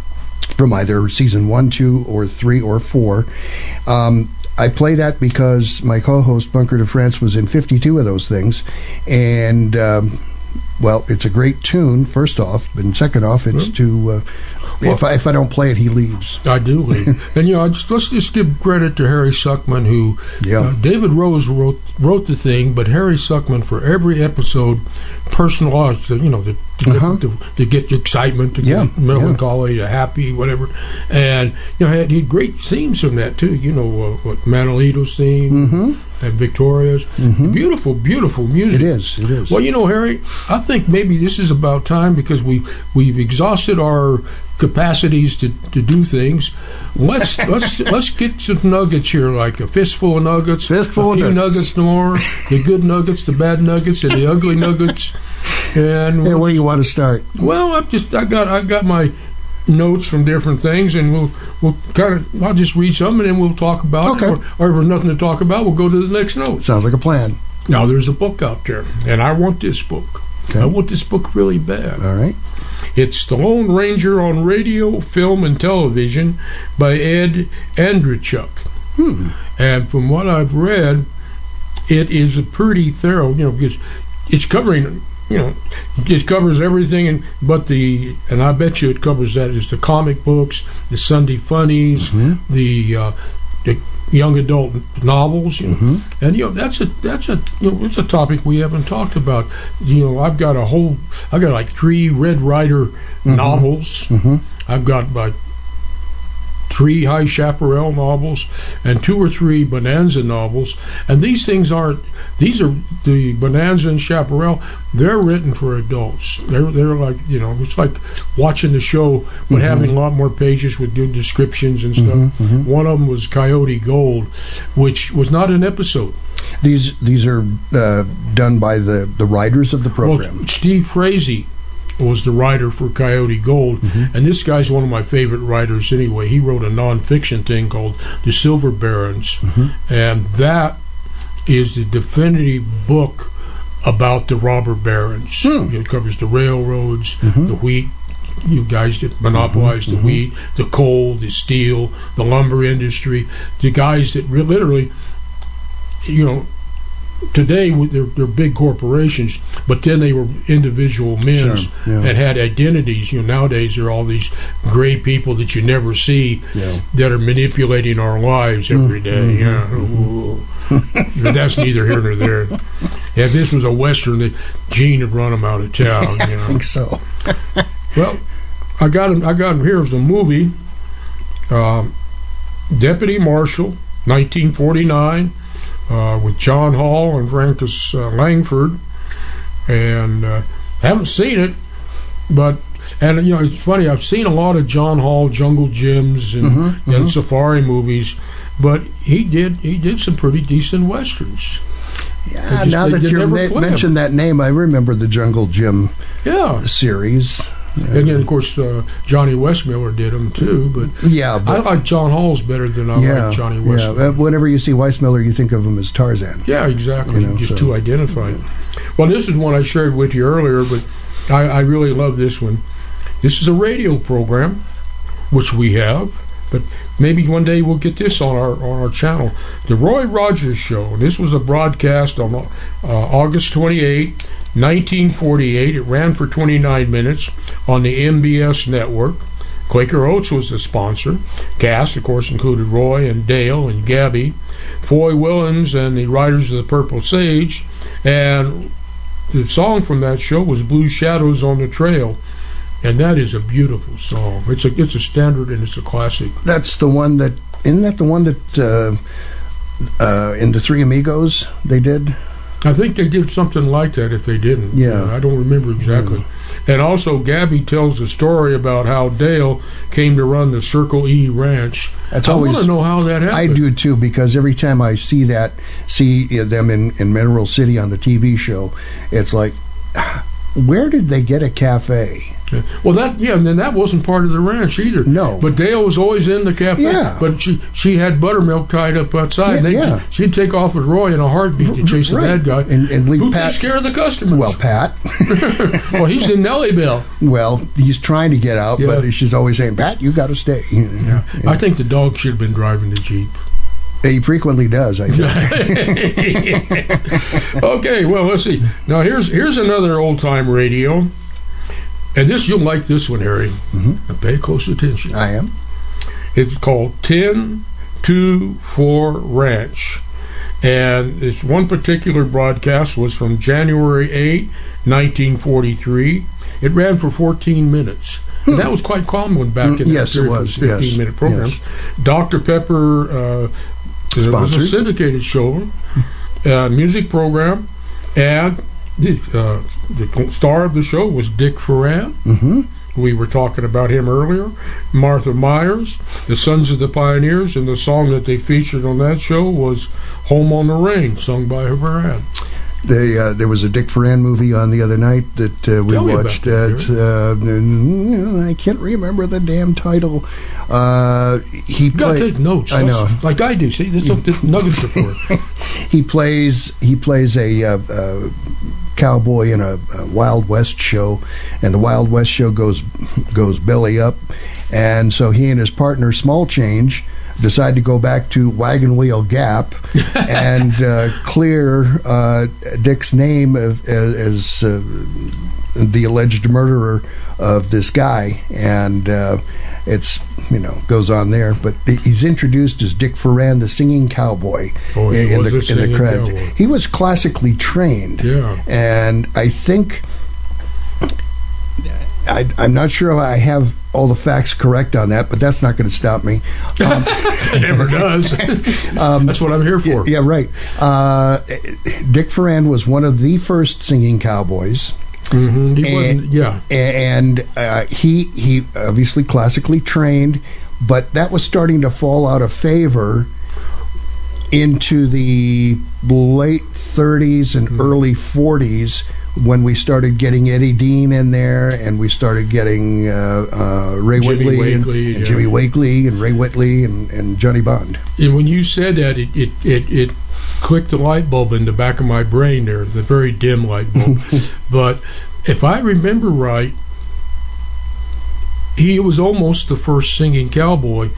from either season one, two, or three, or four. Um, I play that because my co-host Bunker de France was in 52 of those things, and um, well, it's a great tune. First off, and second off, it's to uh, if I if I don't play it, he leaves. I do leave. and you know, I just, let's just give credit to Harry Sukman, who uh, David Rose wrote wrote the thing, but Harry Sukman for every episode personalized, you know, the, to, to, to get excitement, to Yeah, get melancholy, to happy, whatever. And you know, he had, he had great themes from that too. You know, uh, what Manolito's theme Mm-hmm. and Victoria's, beautiful, beautiful music. It is. It is. Well, you know, Harry, I think maybe this is about time because we we've exhausted our capacities to, to do things. Let's let's let's get some nuggets here, like a fistful of nuggets, Fistful a of few nuggets. nuggets more, the good nuggets, the bad nuggets, and the ugly nuggets. And Yeah, where do you want to start? well, I've just I got I've got my notes from different things, and we'll we'll kind of I'll just read some, and then we'll talk about Okay. it. Or, or if there's nothing to talk about, we'll go to the next note. Sounds like a plan. Now there's a book out there, and I want this book. Okay. I want this book really bad. All right. It's The Lone Ranger on Radio, Film, and Television by Ed Andreychuk. Hmm. And from what I've read, it is a pretty thorough, you know, because it's covering, you know, it covers everything, and but the, and I bet you it covers that is the comic books, the Sunday funnies, Mm-hmm. the, uh, the young adult novels, Mm-hmm. and you know that's a that's a you know it's a topic we haven't talked about. You know, I've got a whole, I've got like three Red Ryder Mm-hmm. novels. I've got like three High Chaparral novels and two or three Bonanza novels. And these things aren't, these are the Bonanza and Chaparral, they're written for adults. They're, they're like, you know, it's like watching the show but mm-hmm. having a lot more pages with good descriptions and stuff. Mm-hmm, mm-hmm. One of them was Coyote Gold, which was not an episode. These these are uh, done by the the writers of the program. Well, Steve Frazee was the writer for Coyote Gold, Mm-hmm. and this guy's one of my favorite writers anyway. He wrote a nonfiction thing called The Silver Barons, Mm-hmm. and that is the definitive book about the robber barons. It covers the railroads, the wheat. You guys that monopolized the wheat, the coal, the steel, the lumber industry, the guys that re- literally, you know, today they're, they're big corporations, but then they were individual men Sure, yeah. that had identities. You know, nowadays there are all these gray people that you never see Yeah. that are manipulating our lives mm-hmm. every day. Mm-hmm. Yeah. Mm-hmm. But that's neither here nor there. If this was a western, Gene would run them out of town. You I think so. Well, I got him. I got him here as a movie. Um, Deputy Marshal, 1949, uh, with Jon Hall and Frances uh, Langford, and uh, haven't seen it, but and you know it's funny. I've seen a lot of Jon Hall Jungle Jims and, Mhm, and mhm. safari movies, but he did he did some pretty decent westerns. Yeah, just- now that you ma- mentioned that name, I remember the Jungle Jim Yeah. series. And then, of course, uh, Johnny Weissmuller did them too. But Yeah, I like Jon Hall's better than I yeah, like Johnny yeah. Weissmuller. Uh, Whenever you see Weissmuller, you think of him as Tarzan. Yeah, exactly. You know, Just so- too identified. Well, this is one I shared with you earlier, but I, I really love this one. This is a radio program, which we have, but maybe one day we'll get this on our on our channel. The Roy Rogers Show. This was a broadcast on uh, August 28, 1948. It ran for 29 minutes on the MBS network. Quaker Oats was the sponsor. Cast, of course, included Roy and Dale and Gabby, Foy Willing and the Riders of the Purple Sage, and the song from that show was "Blue Shadows on the Trail," and that is a beautiful song. It's a it's a standard and it's a classic. That's the one that isn't that the one that uh, uh, in the Three Amigos they did. I think they did something like that. If they didn't, Yeah. I don't remember exactly. And also, Gabby tells a story about how Dale came to run the Circle E Ranch. That's I always want to know how that happened. I do too because every time I see that, see uh, them in in Mineral City on the TV show, it's like, where did they get a cafe? Well, that yeah, and then that wasn't part of the ranch either. No, but Dale was always in the cafe. Yeah. but she she had buttermilk tied up outside. and Yeah, they, yeah. She'd take off with Roy in a heartbeat to chase the bad guy and, and leave who Pat. takes care of the customers. Well, Pat. well, he's in Nellybelle. Well, he's trying to get out, Yeah. but she's always saying, "Pat, you got to stay." Yeah. I think the dog should have been driving the jeep. He frequently does. I think. okay, well, let's see. Now here's here's another old time radio, and this you'll like this one, Harry. Now pay close attention. Mm-hmm. I am. It's called Ten Two Four Ranch, and this one particular broadcast was from January 8, 1943. It ran for 14 minutes. And that was quite common back in Hmm. Yes, it period for was. 15 Yes. minute programs. Yes. Dr. Pepper uh, it was a syndicated show, uh, music program, and the, uh, the star of the show was Dick Foran. Mm-hmm. We were talking about him earlier. Martha Mears, the Sons of the Pioneers, and the song that they featured on that show was "Home on the Range," sung by Foran. They, uh, there was a Dick Foran movie on the other night that uh, we Tell watched. that, uh, I can't remember the damn title. Uh, he You gotta played. take notes. I know. like I do. See, what this nuggets are for. he plays he plays a, uh, uh, cowboy in a, a Wild West show, and the Wild West show goes goes belly up, and so he and his partner Small Change decide to go back to Wagon Wheel Gap and uh, clear uh, Dick's name of, as, as uh, the alleged murderer of this guy, and uh, it's you know goes on there. But he's introduced as Dick Foran, the singing cowboy, Oh, he in, the in the credits. cowboy. He was classically trained, Yeah. and I think. I, I'm not sure if I have all the facts correct on that, but that's not going to stop me. Um, it never does. that's what I'm here for. yeah, right. Uh, Dick Foran was one of the first singing cowboys. Hmm He And- yeah. and uh, he he obviously classically trained, but that was starting to fall out of favor into the late 30s and early 40s when we started getting Eddie Dean in there, and we started getting uh, uh, Ray Jimmy Whitley, and, Wakely, and yeah. Jimmy Wakely, and Ray Whitley, and, and Johnny Bond. And when you said that, it, it, it, it clicked the light bulb in the back of my brain there, the very dim light bulb. but if I remember right, he was almost the first singing cowboy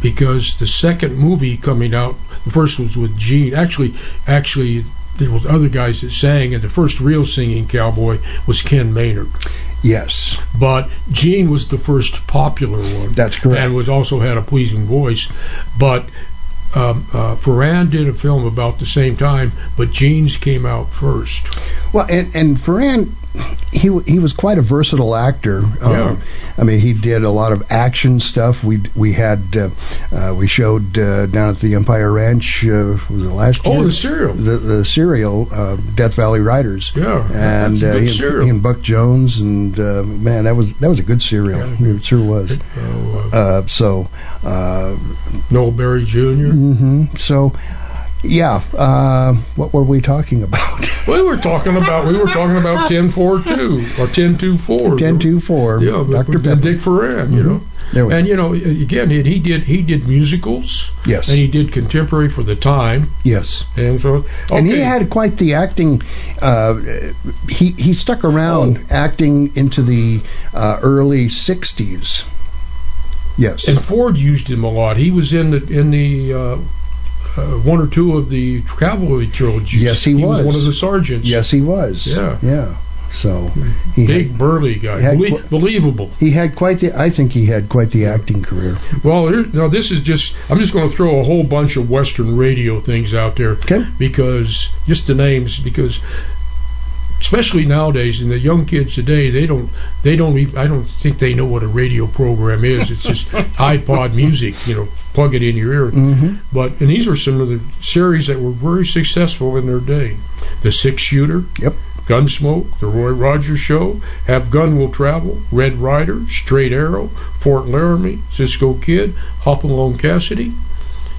because the second movie coming out, the first was with Gene. Actually, actually, there was other guys that sang, and the first real singing cowboy was Ken Maynard. Yes, But Gene was the first popular one. That's correct. And was also had a pleasing voice. But um, uh, Foran did a film about the same time, but Gene's came out first. Well, and and Foran, he he was quite a versatile actor. Um, I mean, he did a lot of action stuff. We we had uh, uh, we showed uh, down at the Empire Ranch. Uh, was it last Oh, year? the serial. the the serial uh, Death Valley Riders. Yeah, and uh, he, serial. he and Buck Jones and uh, man, that was that was a good serial. It sure was. Uh, so. Uh, Noah Beery Jr. hmm So. Yeah, uh, what were we talking about? We were talking about we were talking about ten four two or ten two four. Ten two four. Yeah, Dr. but Pepper. Dick Foran, you Mhm. know. There we and you know, again, he he did he did musicals. Yes. and he did contemporary for the time. Yes. And so, And he had quite the acting. Uh, he he stuck around Oh. acting into the uh, early '60s. Yes. And Ford used him a lot. He was in the in the uh, uh, one or two of the cavalry trilogies. Yes, he was. was. one of the sergeants. yes, he was. Yeah. Yeah. So he big had, burly guy, he had Belie- qu- believable. he had quite the. I think he had quite the acting career. Well, here, now this is just. I'm just going to throw a whole bunch of Western radio things out there Okay. because just the names because. Especially nowadays, and the young kids today, they don't, they don't, even, I don't think they know what a radio program is. It's just iPod music, you know, plug it in your ear. Mhm. But and these are some of the series that were very successful in their day. The Six Shooter, Yep. Gunsmoke, The Roy Rogers Show, Have Gun Will Travel, Red Ryder, Straight Arrow, Fort Laramie, Cisco Kid, Hopalong Cassidy.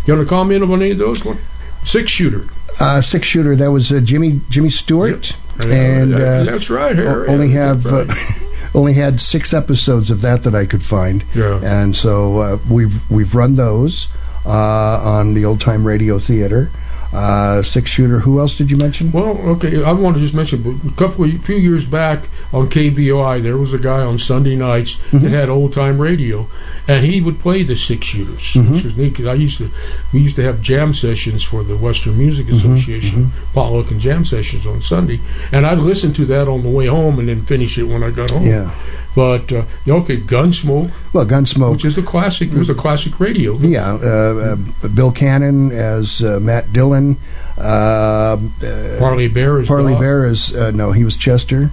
You want to comment on any of those? One? Six Shooter. Uh, six shooter. That was uh, Jimmy Jimmy Stewart, Yeah, and uh, that's right, Harry. Only have uh, only had six episodes of that that I could find. Yeah. And so uh, we've we've run those uh, on the old time radio theater. Uh, six shooter. Who else did you mention? Well, okay, I want to just mention, a couple of, few years back on KVOI, there was a guy on Sunday nights Mm-hmm. that had old time radio, and he would play the six shooters, Mm-hmm. which was neat because I used to, we used to have jam sessions for the Western Music Mm-hmm. Association, potluck and jam sessions on Sunday, and I'd listen to that on the way home and then finish it when I got home. Yeah. But uh, okay, Gunsmoke, Well, Gunsmoke. which is a classic, it was a classic radio. Yeah, uh, uh, Bill Cannon as uh, Matt Dillon. Uh, uh, Parley Baer is Parley Doc. Baer is uh, no, he was Chester.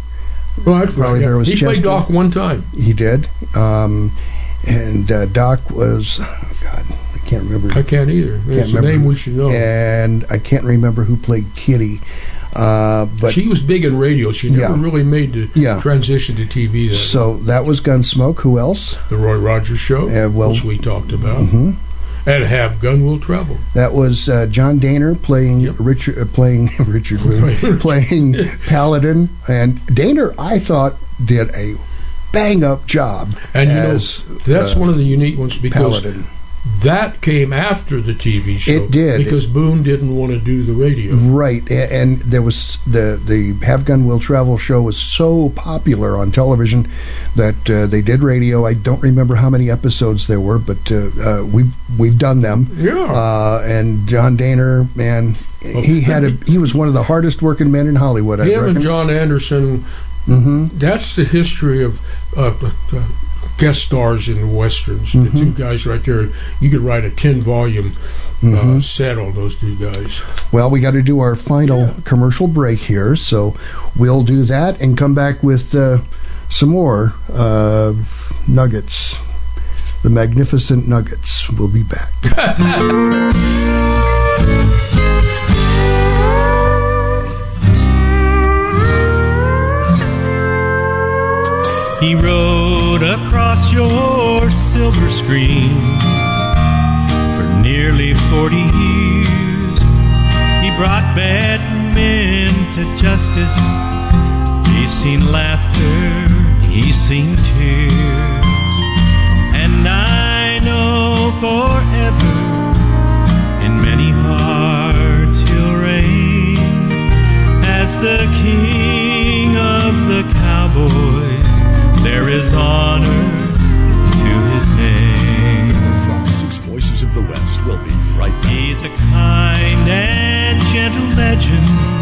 Well, that's right. Parley yeah. Baer was he Chester. played Doc one time. He did, um, and uh, Doc was. Oh God, I can't remember. I can't either. Can't It's a remember. name we should know. And I can't remember who played Kitty. Uh, but she was big in radio. She never Yeah. really made the Yeah. transition to TV. That so that was Gunsmoke. Who else? the Roy Rogers Show, Uh, well- which we talked about, Mhm. and Have Gun Will Travel. That was uh, John Dehner playing Richard, uh, playing Richard, playing Paladin, and Dehner. I thought did a bang up job. And you know that's one of the unique ones because Paladin. That came after the TV show. It did. because Boone didn't want to do the radio. Right, a- and there was the the Have Gun Will Travel show was so popular on television that uh, they did radio. I don't remember how many episodes there were, but uh, uh, we've we've done them. Yeah. Uh, and John Dehner, man, he had a he was one of the hardest working men in Hollywood. I Him reckon. and John Anderson. hmm That's the history of uh, uh, guest stars in westerns. Mhm. The two guys right there. You could write a ten volume uh, Mhm. set on those two guys. Well, we got to do our final commercial break here, so we'll do that and come back with uh, some more uh, nuggets. The magnificent nuggets. We'll be back. He rode across your silver screens for nearly 40 years. He brought bad men to justice. He's seen laughter, he's seen tears, and I know forever in many hearts he'll reign as the king of the cowboys. There is honor his name. Six Voices of the West will be right back. He's a kind and gentle legend.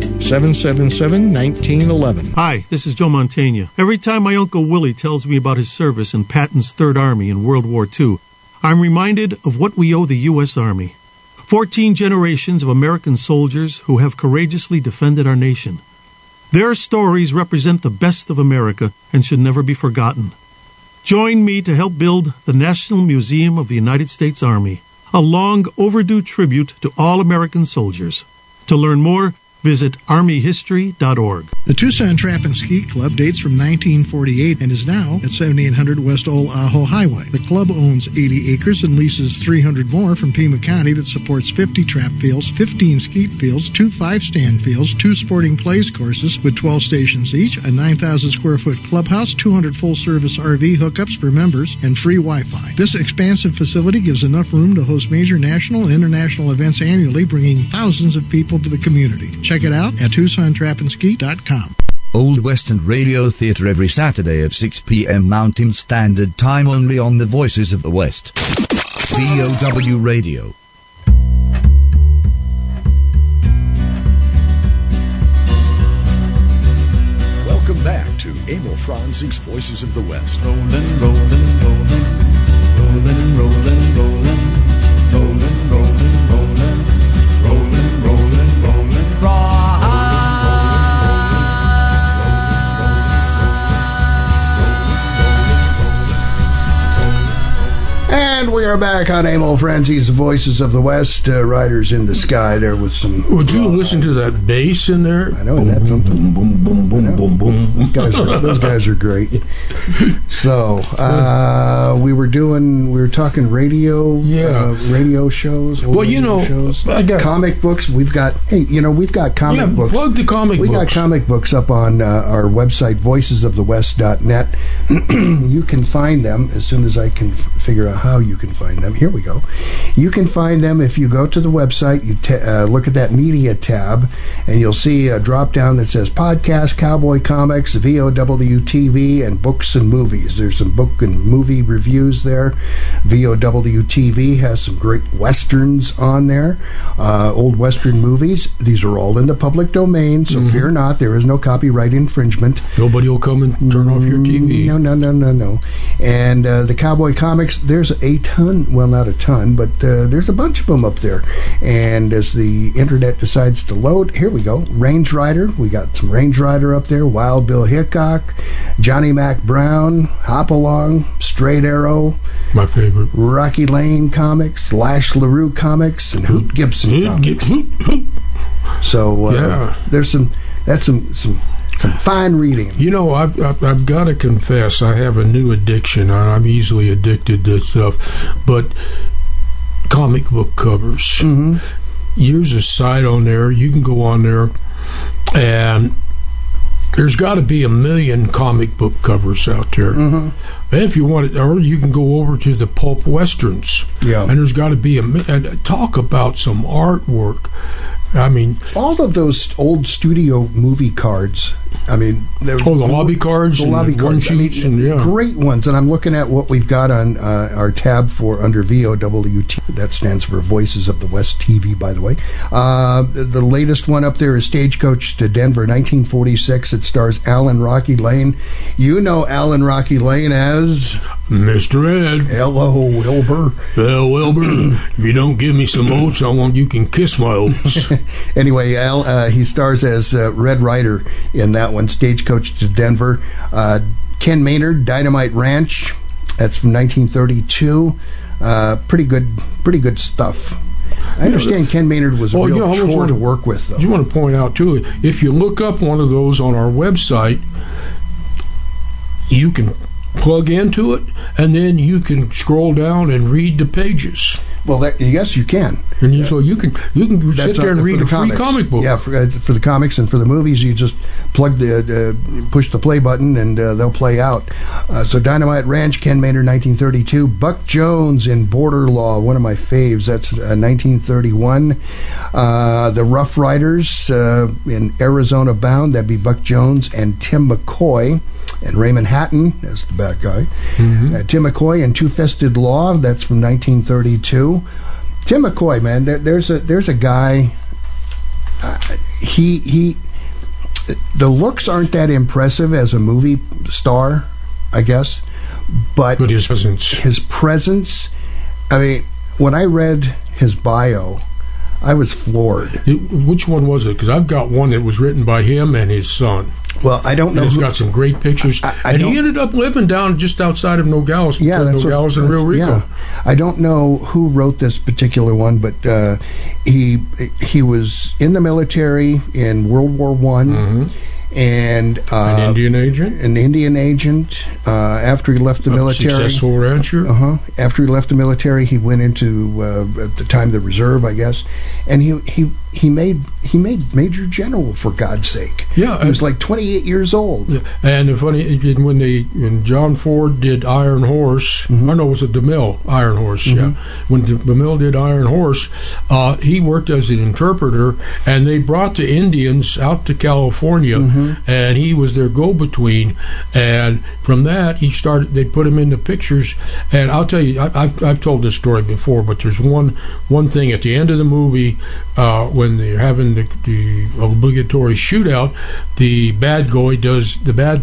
777-1911. Hi, this is Joe Mantegna. Every time my Uncle Willie tells me about his service in Patton's Third Army in World War II, I'm reminded of what we owe the U.S. Army. Fourteen generations of American soldiers who have courageously defended our nation. Their stories represent the best of America and should never be forgotten. Join me to help build the National Museum of the United States Army, a long overdue tribute to all American soldiers. To learn more, visit armyhistory.org. The Tucson Trap and Skeet Club dates from 1948 and is now at 7800 West Old Ajo Highway. The club owns 80 acres and leases 300 more from Pima County that supports 50 trap fields, 15 skeet fields, two five-stand fields, two sporting clays courses with 12 stations each, a 9,000 square foot clubhouse, 200 full-service RV hookups for members, and free Wi-Fi. This expansive facility gives enough room to host major national and international events annually, bringing thousands of people to the community. Check it out at TucsonTrapandSkeet.com. Old Western Radio Theatre every Saturday at 6 p.m. Mountain Standard Time only on the Voices of the West. VOW Radio. Welcome back to Emil Franzi's Voices of the West. Rolling, rolling, rolling, rolling, rolling, And we are back on Emil Franzi's Voices of the West, uh, Riders in the Sky, there was some. Would you listen to that bass in there? I know that's something. Boom, boom, boom, boom, boom. Those guys are those guys are great. So uh, we were doing we were talking radio, Yeah. uh, radio shows. old Well, you know, shows, I got- comic books. We've got hey, you know, we've got comic Yeah, books. plug the comic we books. got comic books up on uh, our website, voicesofthewest.net. you can find them as soon as I can f- figure out how you can find them. Here we go. You can find them if you go to the website, you ta uh, look at that media tab, and you'll see a drop down that says podcast, cowboy comics, VOW TV, and books and movies. There's some book and movie reviews there. VOW TV has some great westerns on there, uh, old western movies. These are all in the public domain, so fear not. There is no copyright infringement. Nobody will come and turn off your TV. No, no, no, no, no. And uh, the cowboy comics, there's a ton. Well, not a ton, but uh, there's a bunch of them up there. And as the internet decides to load, here we go. Range Rider, we got some Range Rider up there. Wild Bill Hickok, Johnny Mack Brown, Hopalong, Straight Arrow, My favorite. Rocky Lane comics, Lash LaRue comics, and Hoot Gibson comics. So uh, Yeah. there's some. That's some some some fine reading. You know, I've, I've, I've got to confess, I have a new addiction. I- I'm easily addicted to stuff, but comic book covers. Mm-hmm. Here's a site on there. You can go on there, and there's got to be a million comic book covers out there. Mm-hmm. And if you want it, or you can go over to the pulp westerns. Yeah. and there's got to be a and talk about some artwork. I mean, all of those old studio movie cards. I mean, they're Oh, the lobby cards the lobby the one cards. I mean, and, yeah. great ones. And I'm looking at what we've got on uh, our tab for under VOWT. That stands for Voices of the West TV, by the way. Uh, the latest one up there is Stagecoach to Denver, 1946. It stars Allan Rocky Lane. You know Allan Rocky Lane as Mr. Ed. Hello, Wilbur. Well, Wilbur, if you don't give me some oats, I want you can kiss my oats. anyway, Al, uh, he stars as uh, Red Ryder in that one, Stagecoach to Denver. Uh, Ken Maynard, Dynamite Ranch. That's from 1932. Uh, pretty good, pretty good stuff. I understand Ken Maynard was a Oh, real I was chore to work with, though. You want to point out too, if you look up one of those on our website, you can plug into it, and then you can scroll down and read the pages. Well, that, yes, you can. And you, so you can you can sit there and uh, for read the a free comics. comic book. Yeah, for, uh, for the comics and for the movies, you just plug the uh, push the play button and uh, they'll play out. Uh, so Dynamite Ranch, Ken Maynard, 1932. Buck Jones in Border Law, one of my faves. That's uh, 1931. Uh, the Rough Riders uh, in Arizona Bound. That'd be Buck Jones and Tim McCoy. And Raymond Hatton as the bad guy. Uh, Tim McCoy in Two Fisted Law. That's from 1932. Tim McCoy, man, there, there's a there's a guy. Uh, he he, the looks aren't that impressive as a movie star, I guess, but But his presence, his presence. I mean, when I read his bio, I was floored. It- which one was it? Because I've got one that was written by him and his son. Well, I don't And know. who- got some great pictures. I and he ended up living down just outside of Nogales, yeah, between that's what- Nogales and Rio Rico. yeah. I don't know who wrote this particular one, but uh, he he was in the military in World War One, and uh, Mm-hmm. An Indian agent, an Indian agent. Uh, after he left the a military, successful rancher. Uh huh. After he left the military, he went into uh, at the time the reserve, I guess, and he he he made he made major general for God's sake. Yeah, he was like 28 years old. Yeah, And the funny when they when John Ford did Iron Horse, Mm-hmm. I know it was a DeMille Iron Horse. Yeah, when DeMille did Iron Horse, uh, he worked as an interpreter, and they brought the Indians out to California, Mm-hmm. Mm-hmm. and he was their go-between. And from that, he started. They put him in the pictures, and I'll tell you, I, I've I've told this story before, but there's one one thing at the end of the movie uh, when they're having the, the obligatory shootout, the bad guy does the bad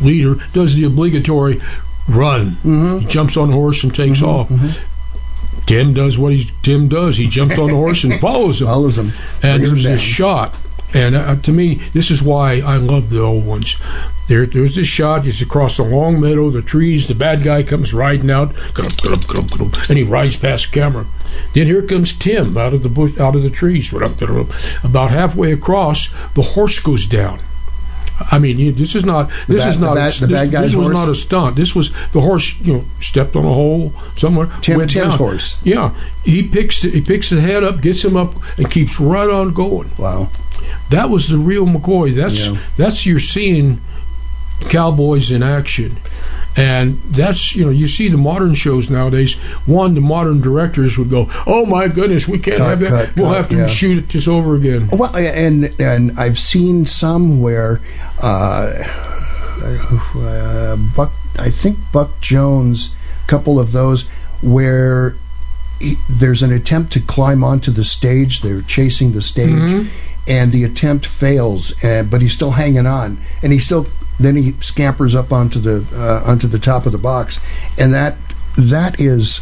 leader does the obligatory run. Mm-hmm. He jumps on the horse and takes mm-hmm. off. Tim does what he Tim does. He jumps on the horse and follows him. Follows him. And Brings him there's this shot, and uh, to me, this is why I love the old ones. There, there's this shot. He's across the long meadow, the trees. The bad guy comes riding out, and he rides past the camera. Then here comes Tim out of the bush, out of the trees. About halfway across, the horse goes down. I mean, this is not. This bad- is not. bad- this, this was horse? not a stunt. This was the horse. You know, stepped on a hole somewhere. Tim- went Tim's down. horse. Yeah, he picks the, he picks the head up, gets him up, and keeps right on going. Wow, that was the real McCoy. That's Yeah. that's you're seeing cowboys in action. And that's you know you see the modern shows nowadays. One, the modern directors would go, "Oh my goodness, we can't Cut, have that. cut, we'll cut, have to yeah. shoot it just over again." Well, and and I've seen some where uh, uh, Buck, I think Buck Jones, a couple of those where he, there's an attempt to climb onto the stage. They're chasing the stage, Mhm. And the attempt fails, and, but he's still hanging on, and he still then he scampers up onto the uh, onto the top of the box, and that that is.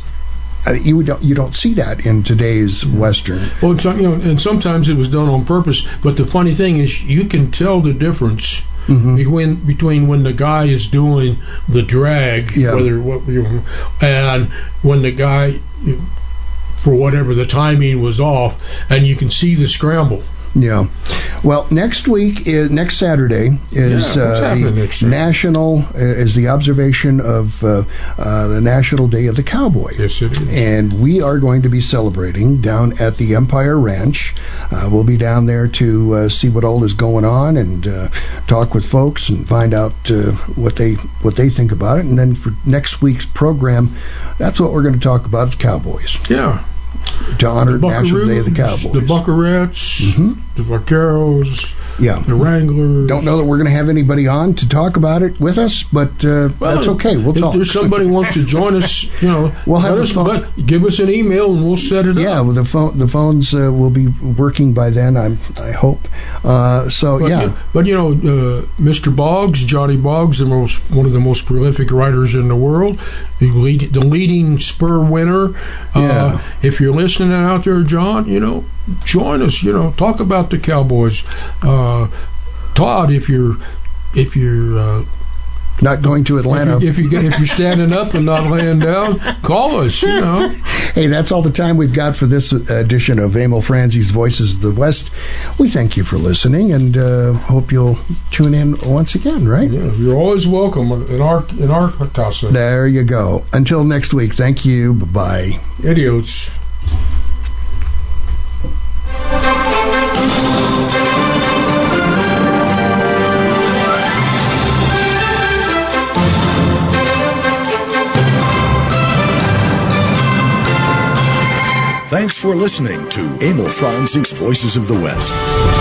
Uh, you don't you don't see that in today's western. Well, you know, and sometimes it was done on purpose. But the funny thing is, you can tell the difference Mm-hmm. between between when the guy is doing the drag, Yeah. whether what you and when the guy, for whatever the timing was off, and you can see the scramble. Yeah. Well, next week is next Saturday is Yeah, uh, the national uh, is the observation of uh, uh, the National Day of the Cowboy. Yes, it is. And we are going to be celebrating down at the Empire Ranch. Uh, we'll be down there to uh, see what all is going on and uh, talk with folks and find out uh, what they what they think about it. And then for next week's program, that's what we're going to talk about: is cowboys. Yeah. To honor the National Day of the Cowboys. Mm-hmm. the Buckarettes, the Vaqueros, Yeah. the Wranglers. Don't know that we're going to have anybody on to talk about it with us, but uh, Well, that's okay. We'll if talk. there's somebody wants to join us, you know, We'll have us, phone- give us an email and we'll set it up. yeah, up. well, the phone the phones uh, will be working by then. I'm I hope. Uh, so But, yeah, you- but you know, uh, Mr. Boggs, Johnny Boggs, the most one of the most prolific writers in the world, the, lead, the leading Spur winner. Uh, Yeah. If you're listening out there, John, you know, join us. You know, talk about the Cowboys. Uh, Todd, if you're if you're uh, not going to Atlanta. if, you, if, you, if you're standing up and not laying down, call us. You know. Hey, that's all the time we've got for this edition of Emil Franzi's Voices of the West. We thank you for listening and uh, hope you'll tune in once again, right? Yeah, you're always welcome in our in our casa. There you go. Until next week, thank you. Bye bye. Thanks for listening to Emil Franzi's Voices of the West.